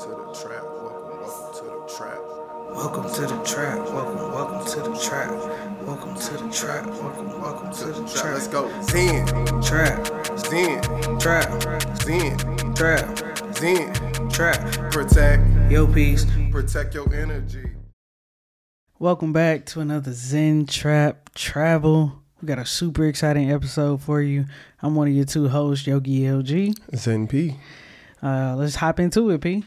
to the trap. Welcome, welcome to the trap. Welcome to the trap. Welcome, welcome to the trap. Welcome to the trap. Welcome, welcome to the Trap. Let's go. Zen, Trap, Zen, trap, Zen, trap, Zen. trap. Protect, Yo, peace. protect your energy. Welcome back to another Zen Trap Travel. We got a super exciting episode for you. I'm one of your two hosts, Yogi LG. Zen P. Uh, let's hop into it, P.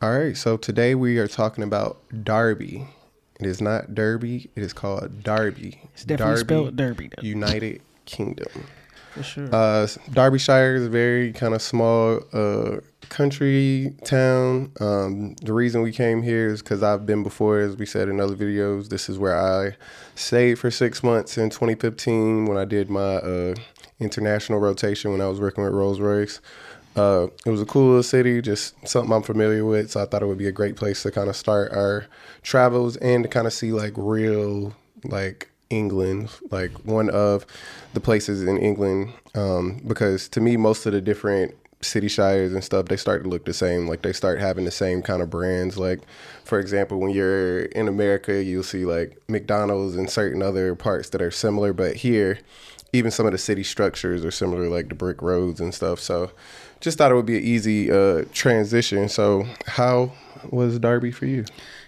All right, so today we are talking about Derby. It is not Derby, it is called Derby. It's definitely spelled Derby, though, United Kingdom. for sure. Uh, Derbyshire is a very kind of small uh, country town. Um, the reason we came here is because I've been before, as we said in other videos. This is where I stayed for six months in 2015 when I did my uh, international rotation when I was working with Rolls Royce. Uh, it was a cool little city, just something I'm familiar with. So I thought it would be a great place to kind of start our travels and to kind of see like real, like England, like one of the places in England. Um, because to me, most of the different city shires and stuff, they start to look the same. Like they start having the same kind of brands. Like, for example, when you're in America, you'll see like McDonald's and certain other parts that are similar. But here, even some of the city structures are similar, like the brick roads and stuff. So just thought it would be an easy uh, transition. So, how was Derby for you?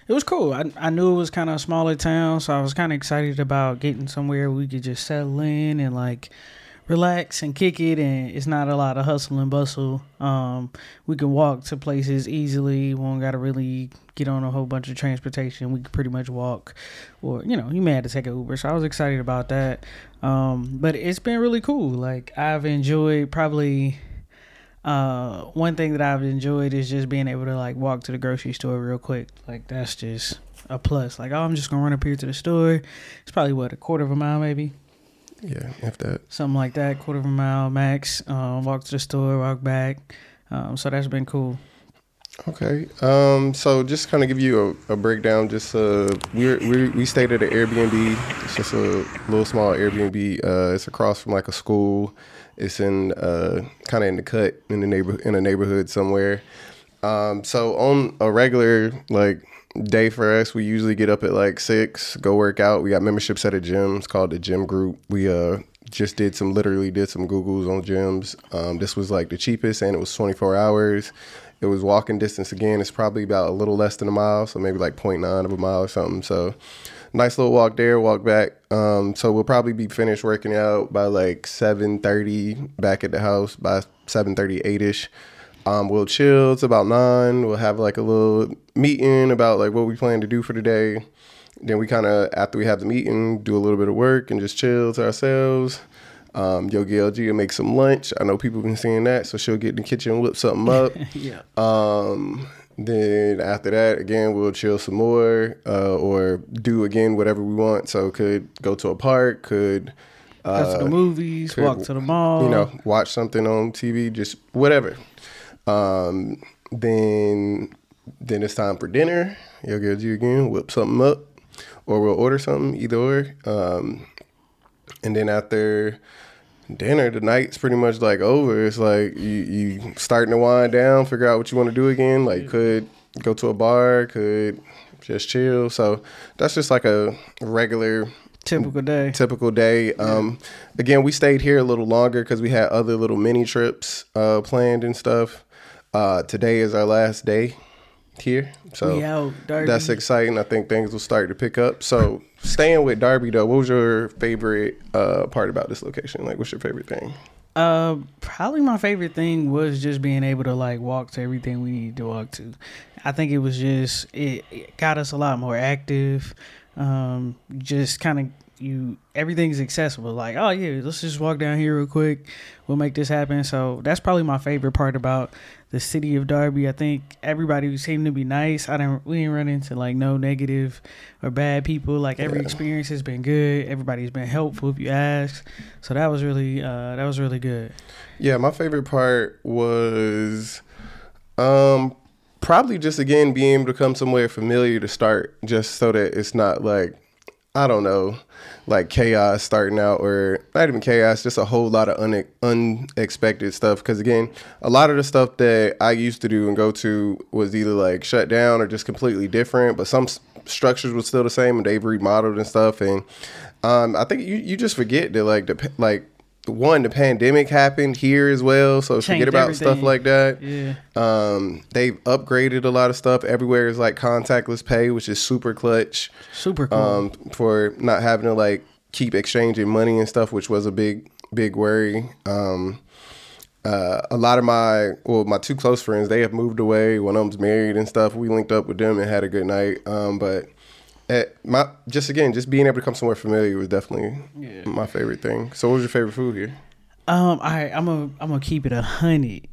It was cool. I, I knew it was kind of a smaller town, so I was kind of excited about getting somewhere we could just settle in and like relax and kick it. And it's not a lot of hustle and bustle. Um, we can walk to places easily. We don't got to really get on a whole bunch of transportation. We could pretty much walk, or you know, you may have to take an Uber. So I was excited about that. Um, but it's been really cool. Like I've enjoyed probably uh one thing that i've enjoyed is just being able to like walk to the grocery store real quick like that's just a plus like oh i'm just gonna run up here to the store it's probably what a quarter of a mile maybe Yeah, if that. something like that quarter of a mile max um walk to the store walk back um so that's been cool Okay. Um. So just kind of give you a, a breakdown. Just uh, we we we stayed at an Airbnb. It's just a little small Airbnb. Uh, it's across from like a school. It's in uh, kind of in the cut in the neighbor in a neighborhood somewhere. Um. So on a regular like day for us, we usually get up at like six, go work out. We got memberships at a gym. It's called the Gym Group. We uh just did some literally did some googles on gyms. Um, this was like the cheapest, and it was 24 hours. It was walking distance again. It's probably about a little less than a mile, so maybe like 0.9 of a mile or something. So nice little walk there, walk back. Um, so we'll probably be finished working out by like 7:30 back at the house by 7:38 ish. Um, we'll chill. It's about nine. We'll have like a little meeting about like what we plan to do for the day. Then we kind of after we have the meeting, do a little bit of work and just chill to ourselves. Um, Yogi LG will make some lunch. I know people been seeing that, so she'll get in the kitchen and whip something up. yeah Um, then after that, again, we'll chill some more, uh, or do again whatever we want. So could go to a park, could go uh, to the movies could, walk to the mall you know, watch something on TV, just whatever. Um, then then it's time for dinner. You'll get you again, whip something up, or we'll order something, either or. Um, and then after dinner, the night's pretty much like over. It's like you you starting to wind down, figure out what you want to do again. Like could go to a bar, could just chill. So that's just like a regular typical day typical day. Um, again, we stayed here a little longer because we had other little mini trips uh, planned and stuff. Uh, today is our last day here, so we out Derby. that's exciting. I think things will start to pick up. So, staying with Derby though, what was your favorite uh, part about this location? Like, what's your favorite thing? Uh, probably my favorite thing was just being able to like walk to everything we needed to walk to. I think it was just it, it got us a lot more active. Um, just kind of you everything's accessible. Like, oh yeah, let's just walk down here real quick. We'll make this happen. So that's probably my favorite part about the city of Derby. I think everybody seemed to be nice. I didn't we didn't run into like no negative or bad people. Like every Yeah. experience has been good. Everybody's been helpful if you ask. So that was really uh that was really good. Yeah, my favorite part was um probably just again being able to come somewhere familiar to start just so that it's not like I don't know, like chaos starting out, or not even chaos, just a whole lot of une- unexpected stuff. Because again, a lot of the stuff that I used to do and go to was either like shut down or just completely different. But some s- structures were still the same, and they've remodeled and stuff. And um, I think you you just forget that like like one the pandemic happened here as well, so forget Changed about stuff like that. Yeah. Um, they've upgraded a lot of stuff. Everywhere is like contactless pay, which is super clutch Super cool. um, for not having to like keep exchanging money and stuff, which was a big big worry. Um, uh, a lot of my well, my two close friends, they have moved away. One of them's married and stuff. We linked up with them and had a good night. Um, but at my just again, just being able to come somewhere familiar was definitely Yeah. my favorite thing. So, what was your favorite food here? Um, all right, I'm gonna I'm gonna keep it a hundred.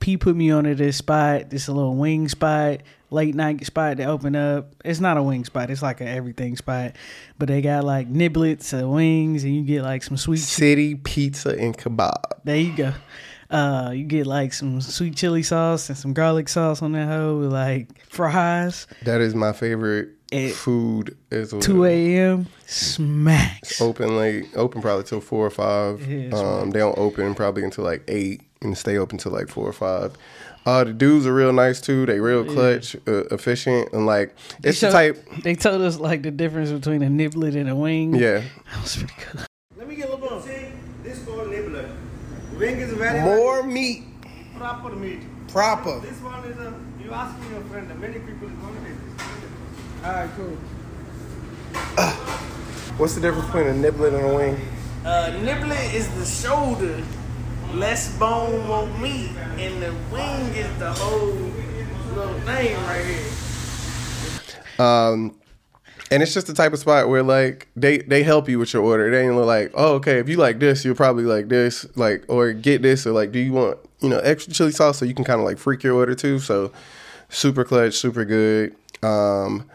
P put me onto this spot. This a little wing spot, late night spot to open up. It's not a wing spot. It's like an everything spot, but they got like niblets of wings, and you get like some sweet. City Pizza and Kebab. There you go. Uh, you get like some sweet chili sauce and some garlic sauce on that hoe with like fries. That is my favorite At food as well. Two a.m. smacks. Open late, open probably till four or five. Yeah, um, they don't open probably until like eight and stay open till like four or five. Uh, the dudes are real nice too. They real clutch, uh, efficient, and like it's the type. They told us like the difference between a niblet and a wing. Yeah, that was pretty good. Let me get a little bit. See, this called nibbler. Wing is very more meat, proper meat. proper. This one is a. You ask me your friend. Many people is going to take this. All right, cool. What's the difference between a niblet and a wing? Uh, niblet is the shoulder, less bone, more meat, and the wing is the whole little thing right here. Um, and it's just the type of spot where like they they help you with your order. They ain't like, oh, okay, if you like this, you'll probably like this, like or get this, or like, do you want you know extra chili sauce so you can kind of like freak your order too. So super clutch, super good. Um,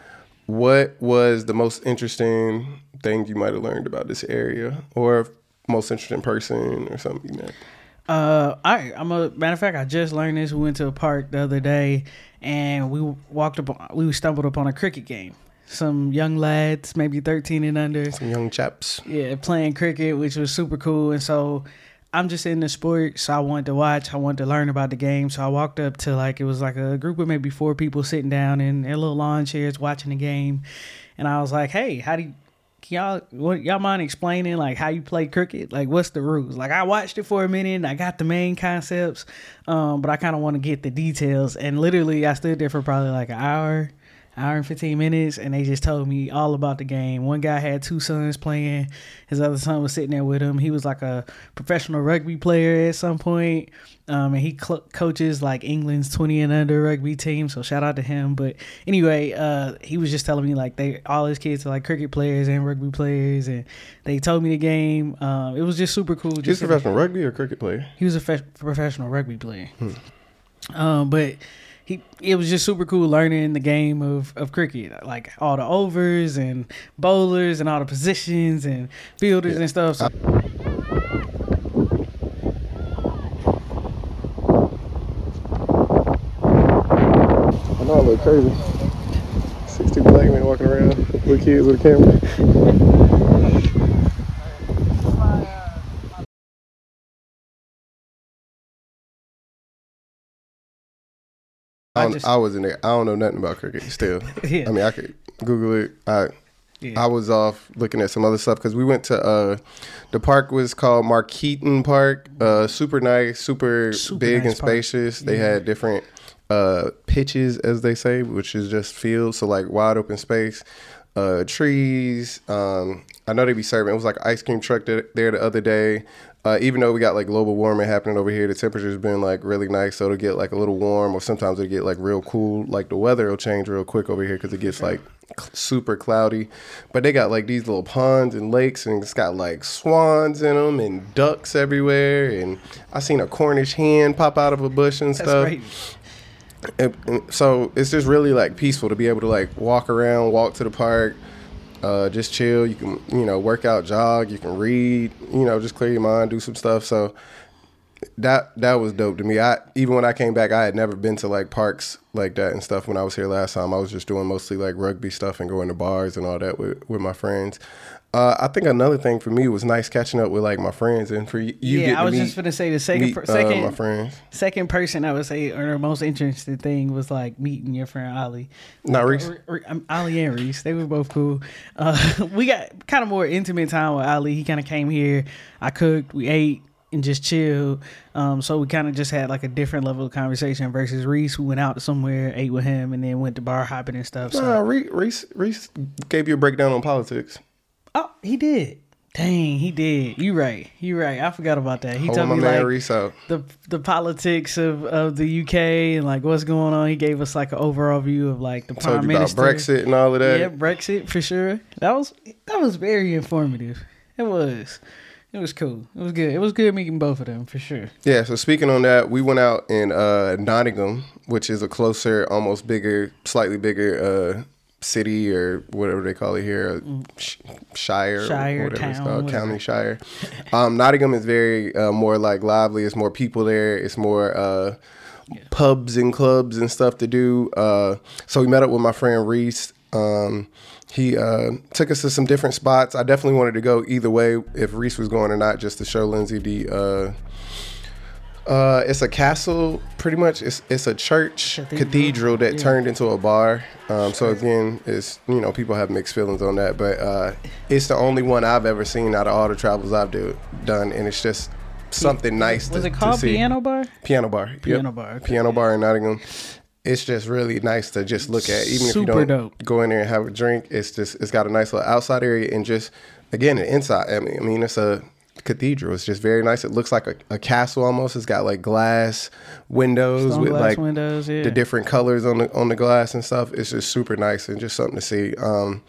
what was the most interesting thing you might have learned about this area, or most interesting person, or something met? Uh, I I'm a matter of fact. I just learned this. We went to a park the other day, and we walked up. We stumbled upon a cricket game. Some young lads, maybe 13 and under, Some young chaps. yeah, playing cricket, which was super cool. And so I'm just in the sport, so I wanted to watch. I wanted to learn about the game. So I walked up to like it was like a group of maybe four people sitting down in their little lawn chairs watching the game, and I was like, "Hey, how do you?" Can y'all what y'all mind explaining like how you play cricket? Like what's the rules? Like I watched it for a minute, I got the main concepts, um, but I kind of want to get the details. And literally, I stood there for probably like an hour, hour and 15 minutes and they just told me all about the game. One guy had two sons playing. His other son was sitting there with him. He was like a professional rugby player at some point. Um, and he cl- coaches like england's 20 and under rugby team so shout out to him. But anyway uh, he was just telling me like they all his kids are like cricket players and rugby players and they told me the game. Um, it was just super cool He's just a professional rugby or cricket player. he was a fe- professional rugby player. Um, but he it was just super cool learning the game of, of cricket, like all the overs and bowlers and all the positions and fielders and stuff. So, I know I look crazy. 60 black men walking around with kids with a camera. I, I just- I was in there. I don't know nothing about cricket still. Yeah. I mean, I could Google it. I Yeah. I was off looking at some other stuff because we went to uh, the park was called Markeaton Park. Uh, super nice, super, Super big nice and park. spacious. They had different uh, pitches, as they say, which is just fields, so like wide open space, uh, trees. Um, I know they be serving. It was like ice cream truck there the other day. Uh, even though we got like global warming happening over here, the temperature's been like really nice, so it'll get like a little warm, or sometimes it'll get like real cool. Like the weather will change real quick over here because it gets like super cloudy. But they got like these little ponds and lakes, and it's got like swans in them and ducks everywhere. And I seen a Cornish hen pop out of a bush and that's stuff. and so it's just really like peaceful to be able to like walk around, walk to the park, uh, just chill. You can you know work out, jog. You can read. You know, just clear your mind, do some stuff. So that that was dope to me. I even when I came back, I had never been to like parks like that and stuff. When I was here last time, I was just doing mostly like rugby stuff and going to bars and all that with with my friends. Uh, I think another thing for me was nice catching up with like my friends and for you. you yeah, I was meet, just gonna say the second meet, per- uh, second my friends. second person I would say or the most interesting thing was like meeting your friend Ali. Not Reese. Or- or- um, Ali and Reese, they were both cool. Uh, we got kind of more intimate time with Ali. He kind of came here. I cooked, we ate, and just chilled. Um, so we kind of just had like a different level of conversation versus Reese, who went out somewhere, ate with him, and then went to bar hopping and stuff. So Nah, Reese, Reese Reese gave you a breakdown on politics. Oh, he did. Dang, he did. You right. You right. I forgot about that. He Hold told me like out. the the politics of, of the UK and like what's going on. He gave us like an overall view of like the prime Told you about minister. Brexit and all of that. Yeah, Brexit for sure. That was that was very informative. It was. It was cool. It was good. It was good meeting both of them for sure. Yeah, so speaking on that, we went out in uh, Nottingham, which is a closer, almost bigger, slightly bigger uh, city or whatever they call it here, sh- shire, Shire, or whatever it's called, whatever. county shire. Um, Nottingham is very uh, more like lively. It's more people there. It's more uh, pubs and clubs and stuff to do. Uh, so we met up with my friend Reese. Um, he uh, took us to some different spots. I definitely wanted to go either way if Reese was going or not, just to show Lindsay the. Uh, it's a castle, pretty much. It's it's a church Cathedral. cathedral, that Yeah. turned into a bar. Um, so again, it's you know people have mixed feelings on that, but uh, it's the only one I've ever seen out of all the travels I've do, done, and it's just something nice Was to, it called. Piano Bar? Piano bar. Yep. Piano bar, okay. Piano bar in Nottingham. It's just really nice to just look at, even if you don't dope. go in there and have a drink. It's just it's got a nice little outside area and just again the inside. I mean, I mean it's a cathedral. It's just very nice. It looks like a, a castle almost. It's got like glass windows Stone with glass like windows, yeah. the different colors on the on the glass and stuff. It's just super nice and just something to see. Um,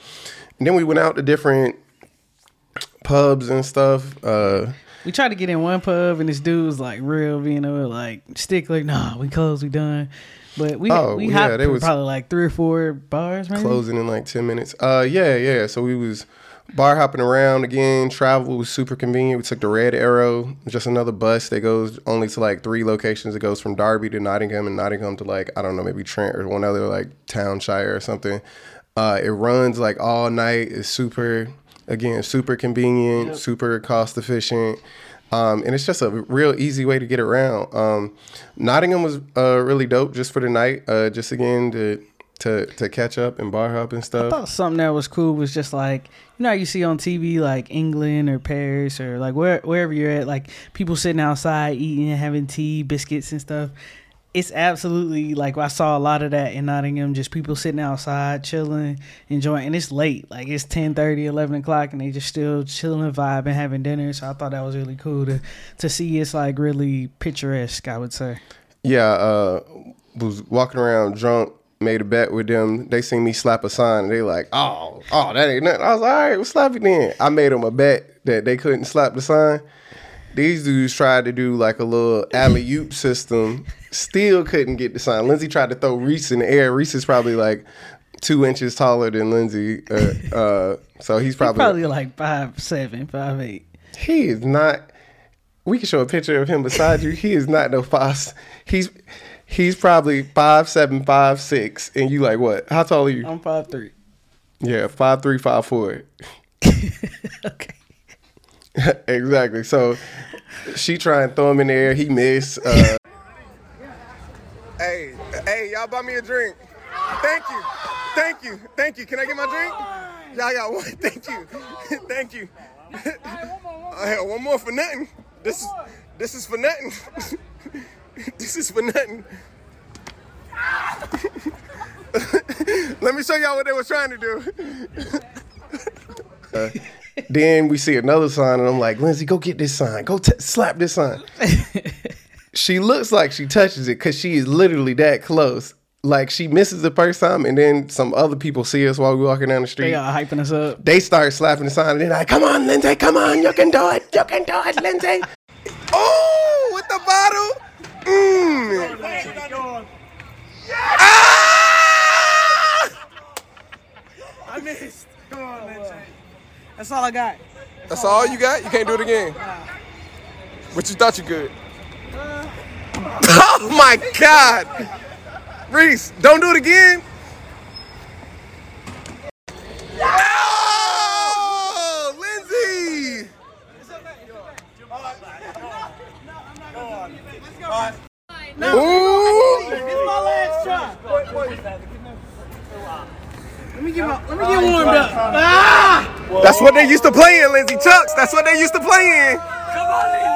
and then we went out to different pubs and stuff. Uh, We tried to get in one pub and this dude was like real, you know, like stickler. Nah, we closed, we done. But we Oh, we yeah, hopped was- probably like three or four bars, maybe. closing in like 10 minutes. Uh yeah, yeah. So we was bar hopping around again. Travel was super convenient. We took the Red Arrow, just another bus that goes only to like three locations. It goes from Derby to Nottingham and Nottingham to like I don't know, maybe Trent or one other like townshire or something. Uh it runs like all night. It's super again, super convenient, super cost efficient. Um, and it's just a real easy way to get around. Um, Nottingham was uh, really dope just for the night. Uh, just again to to to catch up and bar hop and I stuff. thought something that was cool was just like you know how you see on TV like England or Paris or like where wherever you're at like people sitting outside eating and having tea biscuits and stuff. It's absolutely like I saw a lot of that in Nottingham. Just people sitting outside chilling, enjoying, and it's late. Like it's 10, 30, 11 o'clock, and they just still chilling, vibing, and having dinner. So I thought that was really cool to to see. It's like really picturesque. I would say. Yeah, uh, was walking around drunk. Made a bet with them. They seen me slap a sign, and they like, "Oh, oh, that ain't nothing." I was like, "All right, we'll slap it then." I made them a bet that they couldn't slap the sign. These dudes tried to do like a little alley oop system, still couldn't get the sign. Lindsay tried to throw Reese in the air. Reese is probably like two inches taller than Lindsay, uh, uh, so he's probably, Probably like five seven, five eight. he is not. We can show a picture of him beside you. He is not no five. He's he's probably five seven, five six, and you like what? How tall are you? I'm five three. Yeah, five three, five four. Okay. exactly. So she try and throw him in the air. He miss. Uh, hey, hey, y'all buy me a drink. Thank you, thank you, thank you. Can I get my drink? Y'all got one. Thank you, thank you. I had one more for nothing. This is this is for nothing. This is for nothing. Let me show y'all what they was trying to do. Uh, then we see another sign, and I'm like, Lindsay, go get this sign. Go t- slap this sign. she looks like she touches it because she is literally that close. Like she misses the first time, and then some other people see us while we're walking down the street. They are hyping us up. They start slapping the sign, and they're like, "Come on, Lindsay, come on, you can do it, you can do it, Lindsay." oh, with the bottle. Mm. Ah! I missed. Come on, Lindsay. That's all I got. That's all you got. You can't do it again. But you thought you could. Oh my God, Reese, don't do it again. Oh, Lindsay. Ooh. It's my last shot. Let me get warmed up. Ah! That's what they used to play in, Lindsay Chucks. That's what they used to play in. Come on, Lindsay.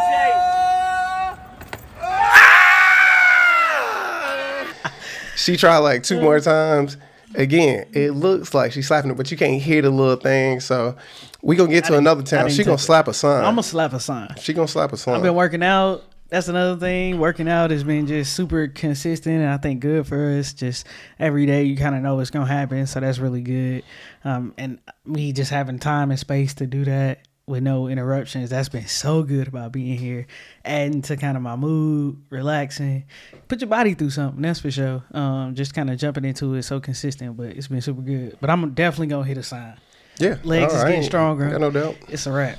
She tried like two more times. Again, it looks like she's slapping it, but you can't hear the little thing. So we gonna get to another town. She gonna slap a sign. I'm gonna slap a sign. she gonna slap a sign. I've been working out. That's another thing. Working out has been just super consistent, and I think good for us. Just every day, you kind of know what's gonna happen, so that's really good. Um, and me just having time and space to do that with no interruptions. That's been so good about being here, adding to kind of my mood, relaxing, put your body through something. That's for sure. Um, just kind of jumping into it, so consistent, but it's been super good. But I'm definitely gonna hit a sign. yeah, legs is all getting stronger. Got no doubt. It's a wrap.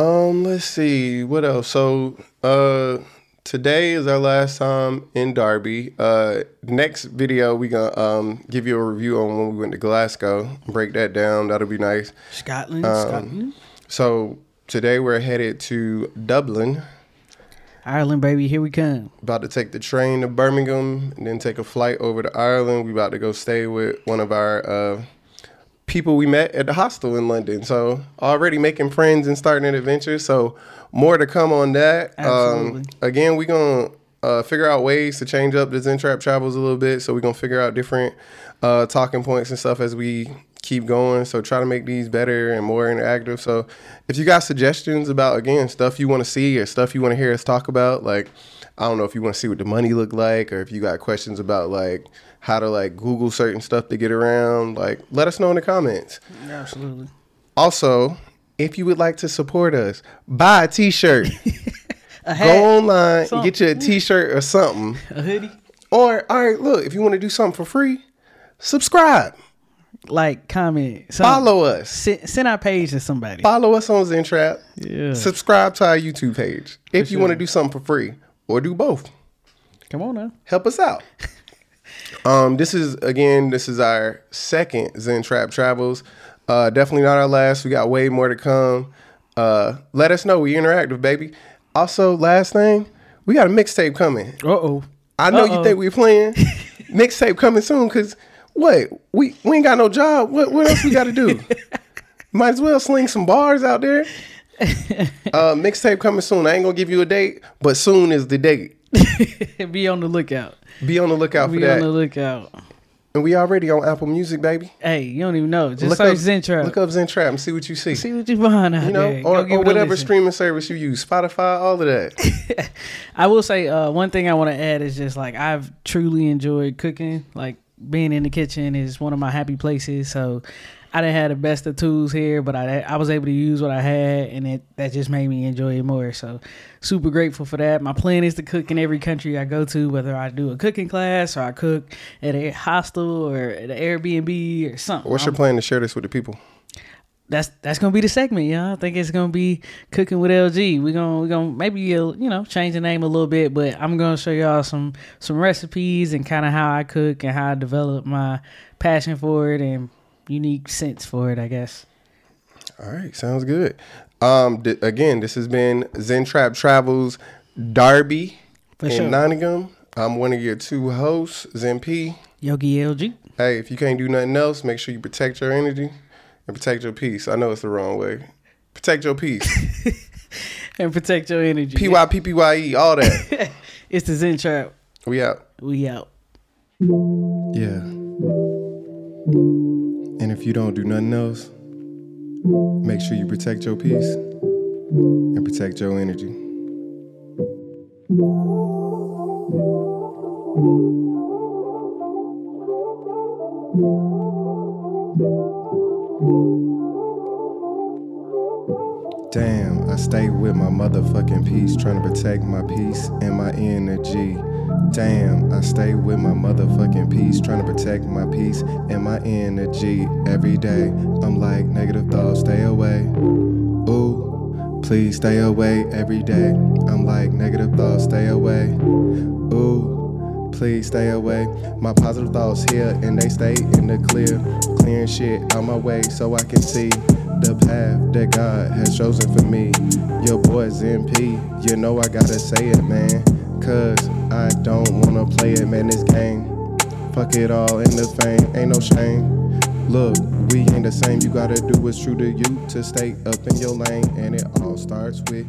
Um, let's see what else. So, uh, today is our last time in Derby. Uh, next video we gonna um give you a review on when we went to Glasgow. Break that down. That'll be nice. Scotland, Um, Scotland, So today we're headed to Dublin. Ireland, baby. Here we come. About to take the train to Birmingham and then take a flight over to Ireland. We about to go stay with one of our uh, people we met at the hostel in London. So already making friends and starting an adventure. So more to come on that. Absolutely. Um, again, we're gonna uh, figure out ways to change up the Zen Trap travels a little bit. So we're gonna figure out different uh, talking points and stuff as we keep going. So try to make these better and more interactive. So if you got suggestions about again stuff you want to see or stuff you want to hear us talk about, like I don't know if you want to see what the money look like or if you got questions about like how to like Google certain stuff to get around, like let us know in the comments. Absolutely. Also, if you would like to support us, buy a t-shirt. A hat, Go online something. get you a t-shirt or something. a hoodie, Or all right, look, if you want to do something for free, subscribe. like, comment, something. Follow us. Send, send our page to somebody. Follow us on Zentrap. Yeah. Subscribe to our YouTube page. If you sure. want to do something for free or do both. Come on now. help us out. um, this is again, this is our second Zen Trap Travels. Uh, definitely not our last. We got way more to come. Uh, let us know. We interactive, baby. Also, last thing, we got a mixtape coming. Uh oh. I know Uh-oh. you think we're playing. mixtape coming soon, cause what? We we ain't got no job. What what else we got to do? Might as well sling some bars out there. Uh, mixtape coming soon. I ain't gonna give you a date, but soon is the date. Be on the lookout. Be on the lookout for that. Be on the lookout. And we already on Apple Music, baby. Hey, you don't even know. Just look search up Zentrap. Look up Zentrap and see what you see. See what you find out you know, there. Or, or whatever streaming service you use, Spotify, all of that. I will say uh, one thing I want to add is just like I've truly enjoyed cooking. Like being in the kitchen is one of my happy places. So I didn't have the best of tools here, but I I was able to use what I had, and it that just made me enjoy it more. So super grateful for that. My plan is to cook in every country I go to, whether I do a cooking class or I cook at a hostel or at an Airbnb or something. What's your I'm- plan to share this with the people? that's that's gonna be the segment, y'all. I think it's gonna be cooking with LG. We're gonna we gonna maybe uh, you know change the name a little bit, but I'm gonna show y'all some some recipes and kind of how I cook and how I develop my passion for it and unique sense for it. I guess. All right, sounds good. Um, th- again, this has been Zen Trap Travels, Derby For in sure. Nottingham. I'm one of your two hosts, Zen P. Yogi LG. Hey, if you can't do nothing else, make sure you protect your energy and protect your peace. I know it's the wrong way. Protect your peace. And protect your energy. P Y P P Y E, all that. It's the Zen Trap. We out. We out. Yeah. And if you don't do nothing else, make sure you protect your peace and protect your energy. Damn, I stay with my motherfucking peace, trying to protect my peace and my energy. Damn, I stay with my motherfucking peace, trying to protect my peace and my energy every day. I'm like, negative thoughts, stay away. Ooh, Please stay away every day. I'm like negative thoughts, stay away. Ooh, please stay away. My positive thoughts here and they stay in the clear. Clearing shit out my way so I can see the path that God has chosen for me. Your boy's MP, you know I gotta say it, man. Cause I don't wanna play it, man. This game. Fuck it all in the fame, ain't no shame. Look, we ain't the same. You gotta do what's true to you to stay up in your lane. And it all starts with